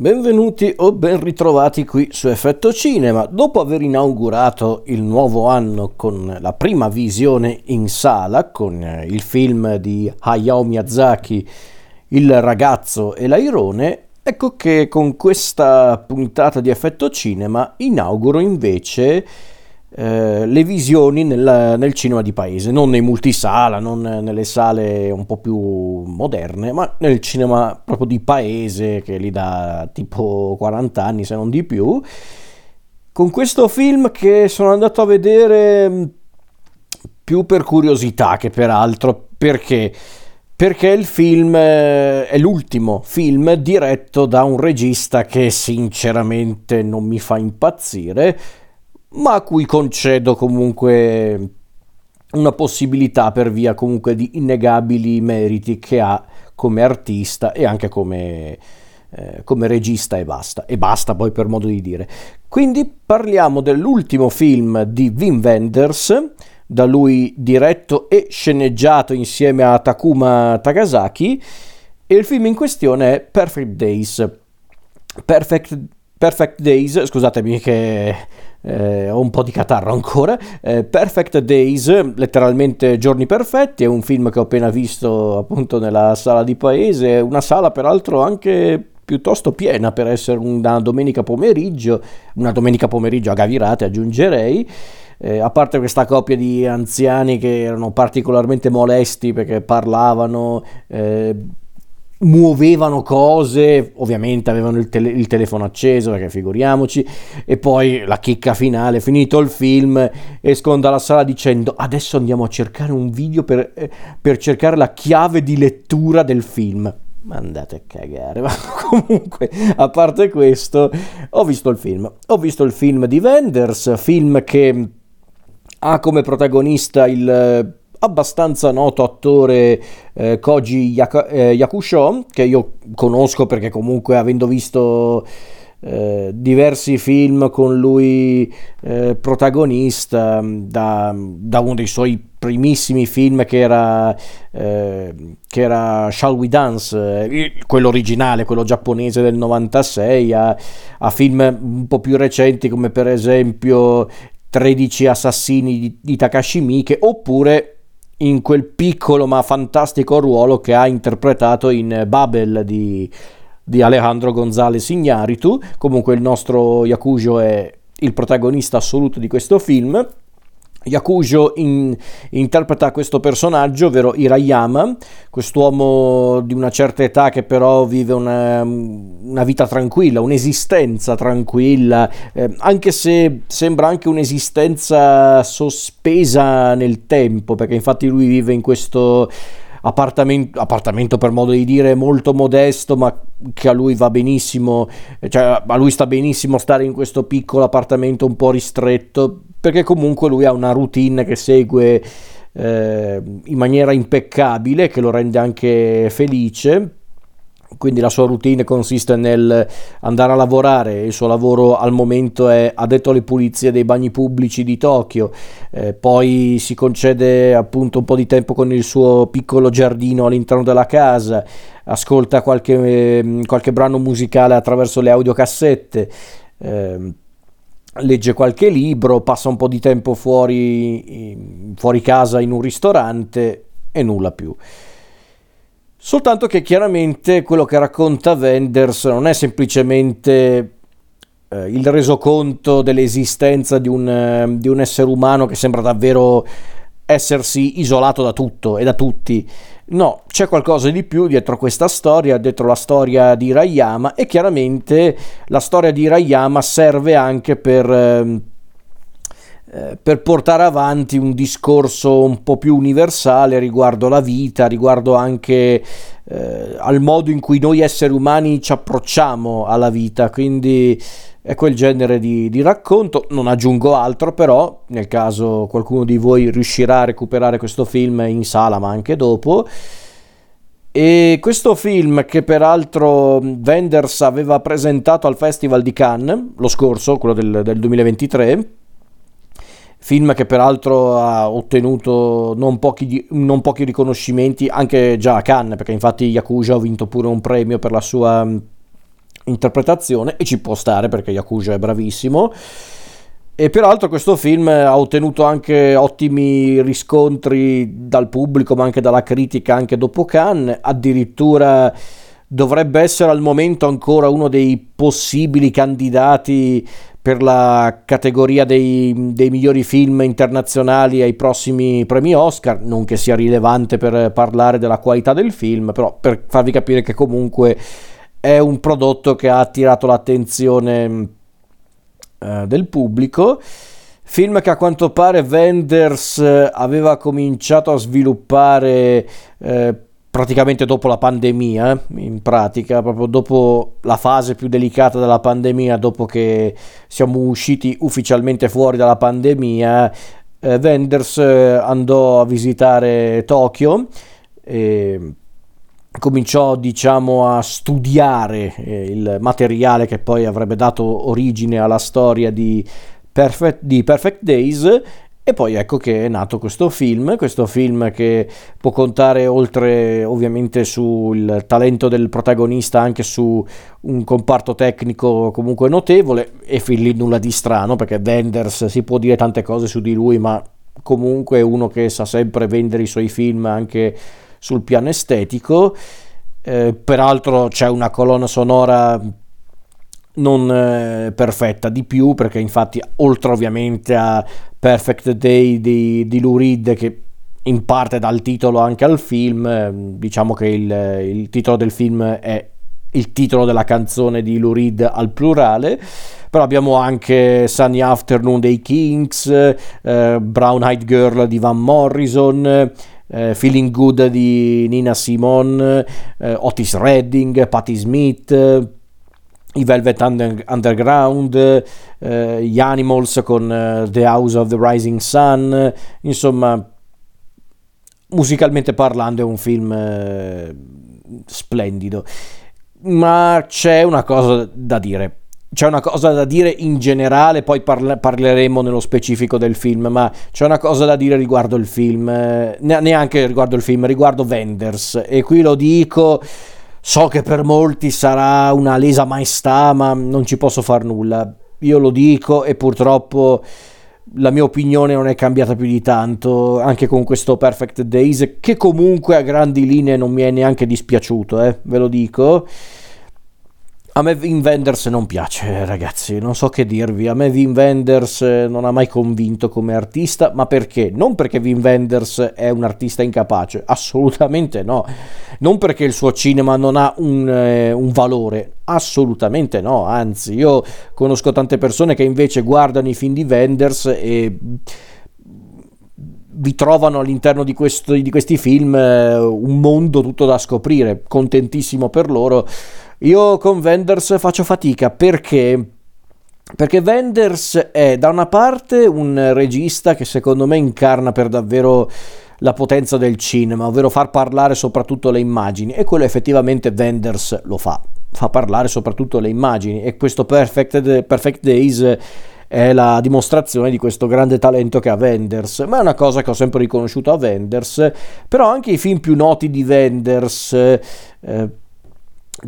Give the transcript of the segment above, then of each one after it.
Benvenuti o ben ritrovati qui su Effetto Cinema. Dopo aver inaugurato il nuovo anno con la prima visione in sala, con il film di Hayao Miyazaki, Il ragazzo e l'airone, ecco che con questa puntata di Effetto Cinema inauguro invece eh, le visioni nel, nel, cinema di paese, non nei multisala, non nelle sale un po' più moderne, ma nel cinema proprio di paese che li dà tipo 40 anni se non di più. Con questo film che sono andato a vedere mm, più per curiosità che per altro, perché? Perché il film eh, è l'ultimo film diretto da un regista che sinceramente non mi fa impazzire, ma a cui concedo comunque una possibilità per via comunque di innegabili meriti che ha come artista e anche come, eh, come regista e basta, e basta poi per modo di dire. Quindi parliamo dell'ultimo film di Wim Wenders, da lui diretto e sceneggiato insieme a Takuma Takasaki, e il film in questione è Perfect Days. Perfect, Perfect Days, scusatemi che eh, ho un po' di catarro ancora. Eh, Perfect Days, letteralmente Giorni Perfetti, è un film che ho appena visto appunto nella sala di paese, una sala peraltro anche piuttosto piena per essere una domenica pomeriggio, una domenica pomeriggio a Gavirate aggiungerei. Eh, a parte questa coppia di anziani che erano particolarmente molesti perché parlavano, eh, muovevano cose, ovviamente avevano il, tele- il, telefono acceso, perché figuriamoci, e poi la chicca finale, finito il film, escono dalla sala dicendo adesso andiamo a cercare un video per, eh, per cercare la chiave di lettura del film. Ma andate a cagare, ma comunque, a parte questo, ho visto il film. Ho visto il film di Wenders, film che ha come protagonista il abbastanza noto attore eh, Koji Yak- eh, Yakusho, che io conosco perché comunque avendo visto eh, diversi film con lui eh, protagonista da, da, uno dei suoi primissimi film che era, eh, che era Shall We Dance, eh, quello originale, quello giapponese del 96, a, a film un po' più recenti come per esempio 13 assassini di, di Takashi Miike oppure in quel piccolo ma fantastico ruolo che ha interpretato in Babel di, di Alejandro González Iñárritu. Comunque il nostro Yakujo è il protagonista assoluto di questo film Yakujo in, interpreta questo personaggio, ovvero Hirayama, quest'uomo di una certa età che però vive una, una vita tranquilla, un'esistenza tranquilla, eh, anche se sembra anche un'esistenza sospesa nel tempo, perché infatti lui vive in questo appartamento, appartamento per modo di dire molto modesto, ma che a lui va benissimo, cioè a lui sta benissimo stare in questo piccolo appartamento un po' ristretto perché comunque lui ha una routine che segue eh, in maniera impeccabile, che lo rende anche felice. Quindi la sua routine consiste nel andare a lavorare, il suo lavoro al momento è addetto alle pulizie dei bagni pubblici di Tokyo, eh, poi si concede appunto un po' di tempo con il suo piccolo giardino all'interno della casa, ascolta qualche, eh, qualche brano musicale attraverso le audiocassette. Eh, legge qualche libro, passa un po' di tempo fuori, fuori casa in un ristorante e nulla più. Soltanto che chiaramente quello che racconta Wenders non è semplicemente eh, il resoconto dell'esistenza di un, eh, di un essere umano che sembra davvero essersi isolato da tutto e da tutti, No, c'è qualcosa di più dietro questa storia, dietro la storia di Rayama e chiaramente la storia di Rayama serve anche per, eh, per portare avanti un discorso un po' più universale riguardo la vita, riguardo anche eh, al modo in cui noi esseri umani ci approcciamo alla vita, quindi è quel genere di, di, racconto. Non aggiungo altro, però, nel caso qualcuno di voi riuscirà a recuperare questo film in sala, ma anche dopo. E questo film, che peraltro Wenders aveva presentato al Festival di Cannes lo scorso, quello del, del 2023. Film che peraltro ha ottenuto non pochi, non pochi riconoscimenti anche già a Cannes, perché infatti Yakuza ha vinto pure un premio per la sua interpretazione e ci può stare perché Yakuza è bravissimo. E peraltro questo film ha ottenuto anche ottimi riscontri dal pubblico, ma anche dalla critica, anche dopo Cannes. Addirittura dovrebbe essere al momento ancora uno dei possibili candidati per la categoria dei, dei, migliori film internazionali ai prossimi premi Oscar, non che sia rilevante per parlare della qualità del film, però per farvi capire che comunque è un prodotto che ha attirato l'attenzione eh, del pubblico. Film che a quanto pare Wenders eh, aveva cominciato a sviluppare eh, praticamente dopo la pandemia, eh, in pratica, proprio dopo la fase più delicata della pandemia, dopo che siamo usciti ufficialmente fuori dalla pandemia, eh, Wenders eh, andò a visitare Tokyo e cominciò diciamo a studiare eh, il materiale che poi avrebbe dato origine alla storia di Perfect, di Perfect Days e poi ecco che è nato questo film, questo film che può contare oltre ovviamente sul talento del protagonista anche su un comparto tecnico comunque notevole e fin lì nulla di strano perché Wenders si può dire tante cose su di lui ma comunque è uno che sa sempre vendere i suoi film anche sul piano estetico. Eh, peraltro c'è una colonna sonora non eh, perfetta di più perché infatti oltre ovviamente a Perfect Day di, di Lou Reed che in parte dà il titolo anche al film eh, diciamo che il, il, titolo del film è il titolo della canzone di Lou Reed al plurale però abbiamo anche Sunny Afternoon dei Kings eh, Brown Eyed Girl di Van Morrison eh, Feeling Good di Nina Simone, eh, Otis Redding, Patti Smith, eh, i Velvet Under- Underground, eh, gli Animals con eh, The House of the Rising Sun, insomma, musicalmente parlando è un film eh, splendido. Ma c'è una cosa da dire c'è una cosa da dire in generale, poi parla- parleremo nello specifico del film, ma c'è una cosa da dire riguardo il film, eh, neanche riguardo il film, riguardo Wenders. E qui lo dico, so che per molti sarà una lesa maestà, ma non ci posso far nulla. Io lo dico e purtroppo la mia opinione non è cambiata più di tanto, anche con questo Perfect Days, che comunque a grandi linee non mi è neanche dispiaciuto, eh, ve lo dico. A me Wim Wenders non piace, ragazzi, non so che dirvi. A me Wim Wenders non ha mai convinto come artista, ma perché? Non perché Wim Wenders è un artista incapace, assolutamente no. Non perché il suo cinema non ha un, eh, un valore, assolutamente no. Anzi, io conosco tante persone che invece guardano i film di Wenders e vi trovano all'interno di, questo, di questi film eh, un mondo tutto da scoprire, contentissimo per loro io con Wenders faccio fatica perché? Perché Wenders è da una parte un regista che secondo me incarna per davvero la potenza del cinema, ovvero far parlare soprattutto le immagini e quello effettivamente Wenders lo fa, fa parlare soprattutto le immagini e questo Perfect, Perfect Days è la dimostrazione di questo grande talento che ha Wenders, ma è una cosa che ho sempre riconosciuto a Wenders, però anche i film più noti di Wenders eh,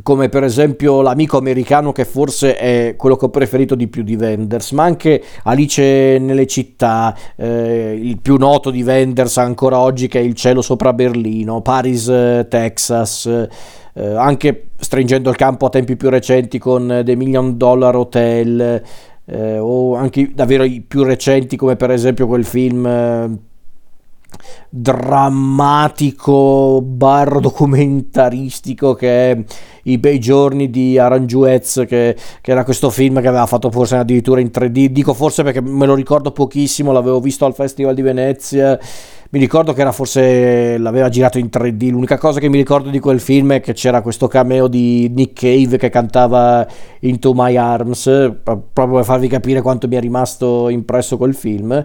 come per esempio l'amico americano che forse è quello che ho preferito di più di Wenders, ma anche Alice nelle città, eh, il più noto di Wenders ancora oggi che è Il cielo sopra Berlino, Paris, eh, Texas, eh, anche stringendo il campo a tempi più recenti con The Million Dollar Hotel, eh, o anche davvero i più recenti come per esempio quel film eh, drammatico bar documentaristico che è I bei giorni di Aranjuez che, che, era questo film che aveva fatto forse addirittura in 3D dico forse perché me lo ricordo pochissimo l'avevo visto al Festival di Venezia. Mi ricordo che era forse l'aveva girato in 3D l'unica cosa che mi ricordo di quel film è che c'era questo cameo di Nick Cave che cantava Into My Arms proprio per farvi capire quanto mi è rimasto impresso quel film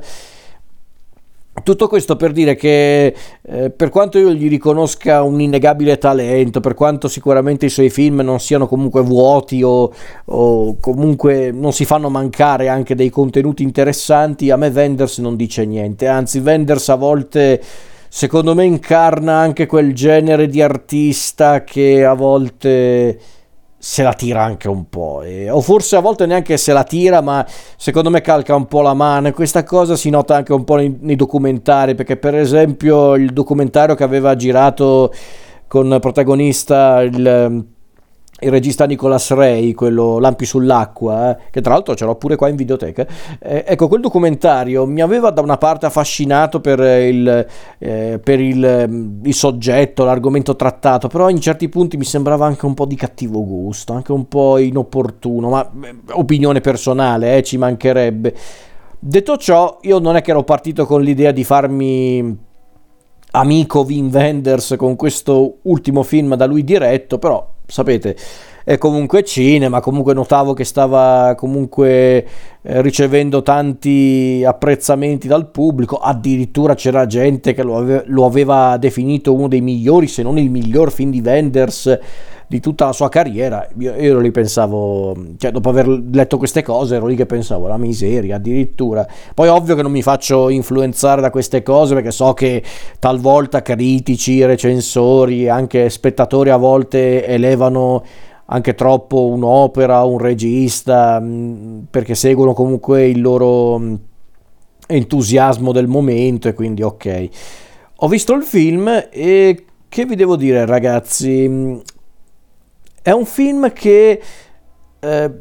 tutto questo per dire che eh, per quanto io gli riconosca un innegabile talento, per quanto sicuramente i suoi film non siano comunque vuoti o, o, comunque non si fanno mancare anche dei contenuti interessanti, a me Wenders non dice niente, anzi Wenders a volte secondo me incarna anche quel genere di artista che a volte se la tira anche un po', e, o forse a volte neanche se la tira, ma secondo me calca un po' la mano. Questa cosa si nota anche un po' nei, nei documentari, perché per esempio il documentario che aveva girato con protagonista il il regista Nicolas Ray, quello Lampi sull'acqua, eh, che tra l'altro ce l'ho pure qua in videoteca. Eh, ecco, quel documentario mi aveva da una parte affascinato per, il, eh, per il, il, soggetto, l'argomento trattato, però in certi punti mi sembrava anche un po' di cattivo gusto, anche un po' inopportuno, ma eh, opinione personale, eh, ci mancherebbe. Detto ciò, io non è che ero partito con l'idea di farmi amico Wim Wenders con questo ultimo film da lui diretto, però sapete, è comunque cinema, comunque notavo che stava comunque eh, ricevendo tanti apprezzamenti dal pubblico, addirittura c'era gente che lo, ave- lo, aveva definito uno dei migliori, se non il miglior film di Wenders di tutta la sua carriera. Io, io ero lì pensavo, cioè dopo aver letto queste cose ero lì che pensavo, la miseria addirittura. Poi ovvio che non mi faccio influenzare da queste cose perché so che talvolta critici, recensori, anche spettatori a volte elevano anche troppo un'opera, un regista, mm, perché seguono comunque il loro mm, entusiasmo del momento e quindi ok. Ho visto il film e che vi devo dire ragazzi, mm, è un film che eh,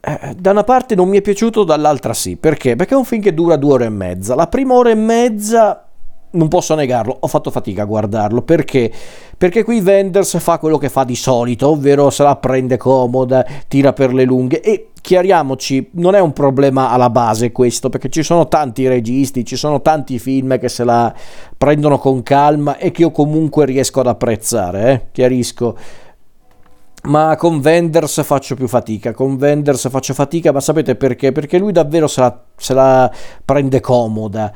eh, da una parte non mi è piaciuto, dall'altra sì. Perché? Perché è un film che dura due ore e mezza. La prima ora e mezza non posso negarlo, ho fatto fatica a guardarlo perché? Perché qui Wenders fa quello che fa di solito, ovvero se la prende comoda, tira per le lunghe e chiariamoci, non è un problema alla base questo, perché ci sono tanti registi, ci sono tanti film che se la prendono con calma e che io comunque riesco ad apprezzare, eh? chiarisco ma con Wenders faccio più fatica, con Wenders faccio fatica, ma sapete perché? Perché lui davvero se la, se la prende comoda,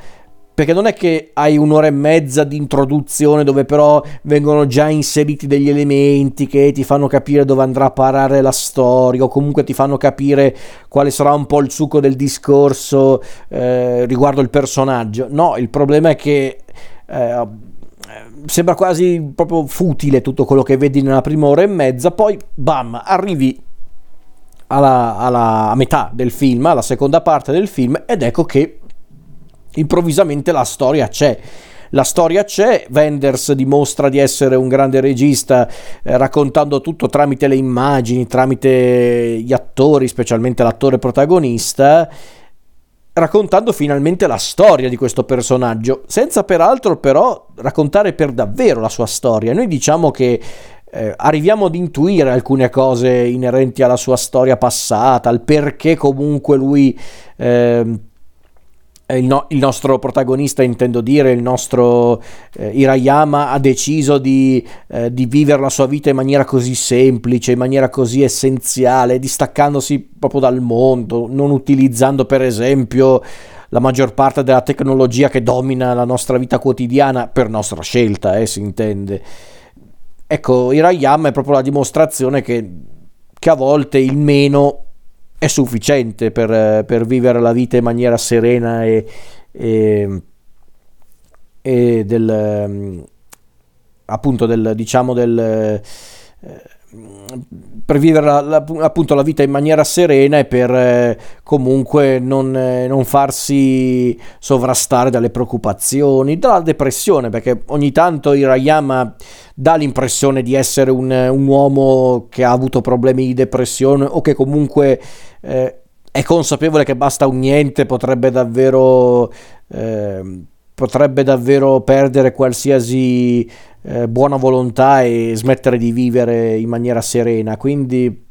perché non è che hai un'ora e mezza di introduzione dove però vengono già inseriti degli elementi che ti fanno capire dove andrà a parare la storia o comunque ti fanno capire quale sarà un po' il succo del discorso eh, riguardo il personaggio. No, il problema è che... Eh, sembra quasi proprio futile tutto quello che vedi nella prima ora e mezza, poi bam, arrivi alla, alla, metà del film, alla seconda parte del film, ed ecco che improvvisamente la storia c'è. La storia c'è, Wenders dimostra di essere un grande regista eh, raccontando tutto tramite le immagini, tramite gli attori, specialmente l'attore protagonista raccontando finalmente la storia di questo personaggio, senza peraltro però raccontare per davvero la sua storia. Noi diciamo che eh, arriviamo ad intuire alcune cose inerenti alla sua storia passata, al perché comunque lui eh, il, no, il, nostro protagonista, intendo dire, il nostro eh, Hirayama ha deciso di, eh, di, vivere la sua vita in maniera così semplice, in maniera così essenziale, distaccandosi proprio dal mondo, non utilizzando per esempio la maggior parte della tecnologia che domina la nostra vita quotidiana per nostra scelta, eh, si intende. Ecco, Hirayama è proprio la dimostrazione che, che a volte il meno è sufficiente per, per, vivere la vita in maniera serena e, e, e del appunto del diciamo del eh, per vivere la, la, appunto la vita in maniera serena e per eh, comunque non, eh, non, farsi sovrastare dalle preoccupazioni, dalla depressione, perché ogni tanto Hirayama dà l'impressione di essere un, un uomo che ha avuto problemi di depressione o che comunque eh, è consapevole che basta un niente, potrebbe davvero, eh, potrebbe davvero perdere qualsiasi eh, buona volontà e smettere di vivere in maniera serena. Quindi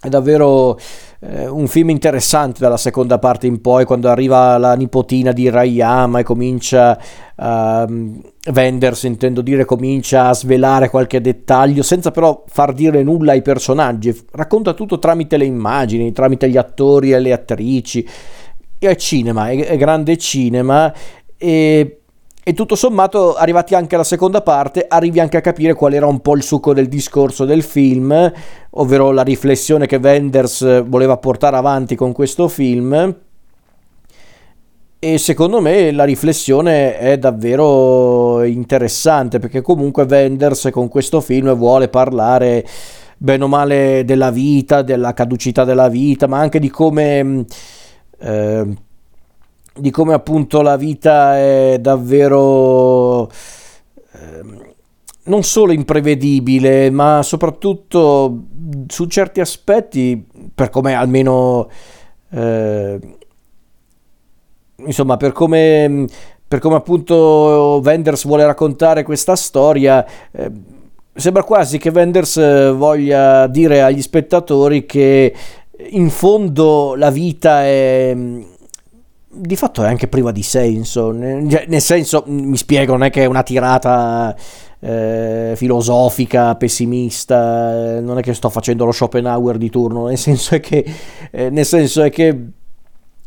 è davvero eh, un film interessante dalla seconda parte in poi, quando arriva la nipotina di Rayama e comincia a uh, vendersi, intendo dire, comincia a svelare qualche dettaglio, senza però far dire nulla ai personaggi. Racconta tutto tramite le immagini, tramite gli attori e le attrici. È cinema, è, è grande cinema e e tutto sommato, arrivati anche alla seconda parte, arrivi anche a capire qual era un po' il succo del discorso del film, ovvero la riflessione che Wenders voleva portare avanti con questo film. E secondo me la riflessione è davvero interessante perché comunque Wenders con questo film vuole parlare bene o male della vita, della caducità della vita, ma anche di come, eh, di come appunto la vita è davvero eh, non solo imprevedibile, ma soprattutto su certi aspetti, per come almeno... Eh, insomma, per come, per come appunto Wenders vuole raccontare questa storia, eh, sembra quasi che Wenders voglia dire agli spettatori che in fondo la vita è di fatto è anche priva di senso, cioè, nel senso, mi spiego, non è che è una tirata eh, filosofica, pessimista, non è che sto facendo lo Schopenhauer di turno, nel senso è che, eh, nel senso è che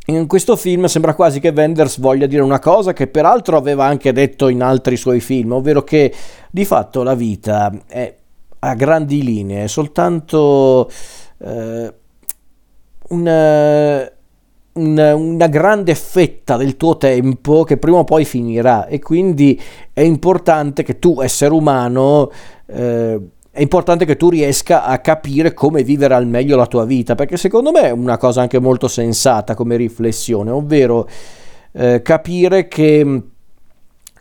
in questo film sembra quasi che Wenders voglia dire una cosa che peraltro aveva anche detto in altri suoi film, ovvero che di fatto la vita è a grandi linee, soltanto eh, una, una, una, grande fetta del tuo tempo che prima o poi finirà. E quindi è importante che tu, essere umano, eh, è importante che tu riesca a capire come vivere al meglio la tua vita, perché secondo me è una cosa anche molto sensata come riflessione, ovvero eh, capire che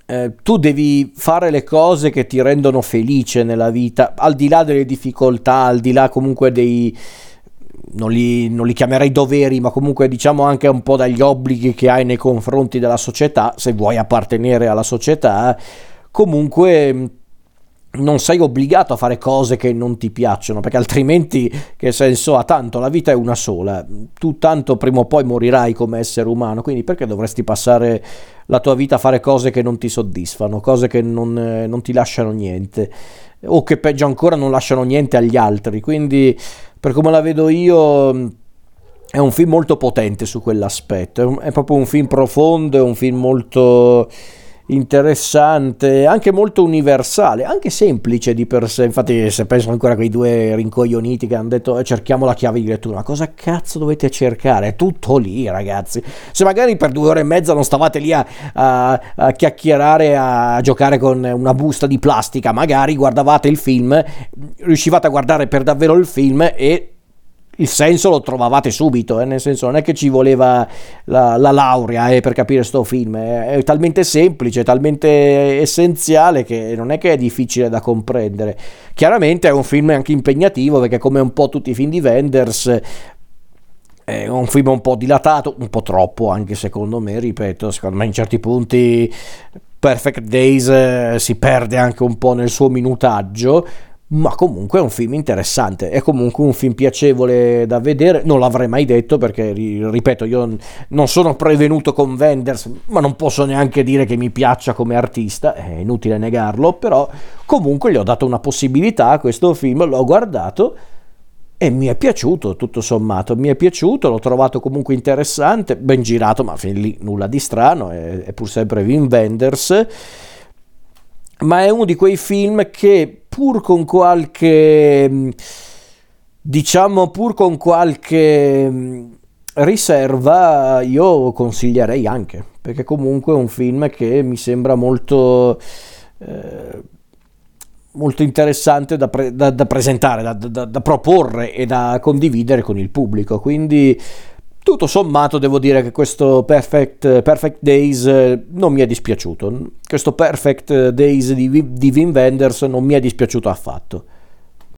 eh, tu devi fare le cose che ti rendono felice nella vita, al di là delle difficoltà, al di là comunque dei... Non li, non li chiamerei doveri, ma comunque diciamo anche un po' dagli obblighi che hai nei confronti della società, se vuoi appartenere alla società, comunque non sei obbligato a fare cose che non ti piacciono, perché altrimenti che senso ha tanto? La vita è una sola, tu tanto prima o poi morirai come essere umano, quindi perché dovresti passare la tua vita a fare cose che non ti soddisfano, cose che non, eh, non ti lasciano niente, o che peggio ancora non lasciano niente agli altri, quindi per come la vedo io è un film molto potente su quell'aspetto, è proprio un film profondo, è un film molto interessante, anche molto universale, anche semplice di per sé. Infatti, se penso ancora a quei due rincoglioniti che hanno detto eh, cerchiamo la chiave di lettura, ma cosa cazzo dovete cercare? È tutto lì, ragazzi. Se magari per due ore e mezza non stavate lì a, a, a chiacchierare, a giocare con una busta di plastica, magari guardavate il film, riuscivate a guardare per davvero il film e il senso lo trovavate subito, eh? nel senso non è che ci voleva la, la laurea eh, per capire sto film, è, è talmente semplice, talmente essenziale che non è che è difficile da comprendere. Chiaramente è un film anche impegnativo perché come un po' tutti i film di Wenders è un film un po' dilatato, un po' troppo anche secondo me, ripeto, secondo me in certi punti Perfect Days eh, si perde anche un po' nel suo minutaggio, ma comunque è un film interessante, è comunque un film piacevole da vedere, non l'avrei mai detto perché, ripeto, io non sono prevenuto con Wenders, ma non posso neanche dire che mi piaccia come artista, è inutile negarlo, però comunque gli ho dato una possibilità a questo film, l'ho guardato e mi è piaciuto tutto sommato, mi è piaciuto, l'ho trovato comunque interessante, ben girato, ma fin lì nulla di strano, è, è pur sempre Wim Wenders. Ma è uno di quei film che pur con qualche diciamo pur con qualche riserva io consiglierei anche perché comunque è un film che mi sembra molto eh, molto interessante da, pre- da, da presentare, da, da, proporre e da condividere con il pubblico. Quindi tutto sommato devo dire che questo Perfect, Perfect Days eh, non mi è dispiaciuto. Questo Perfect Days di, di Wim Wenders non mi è dispiaciuto affatto.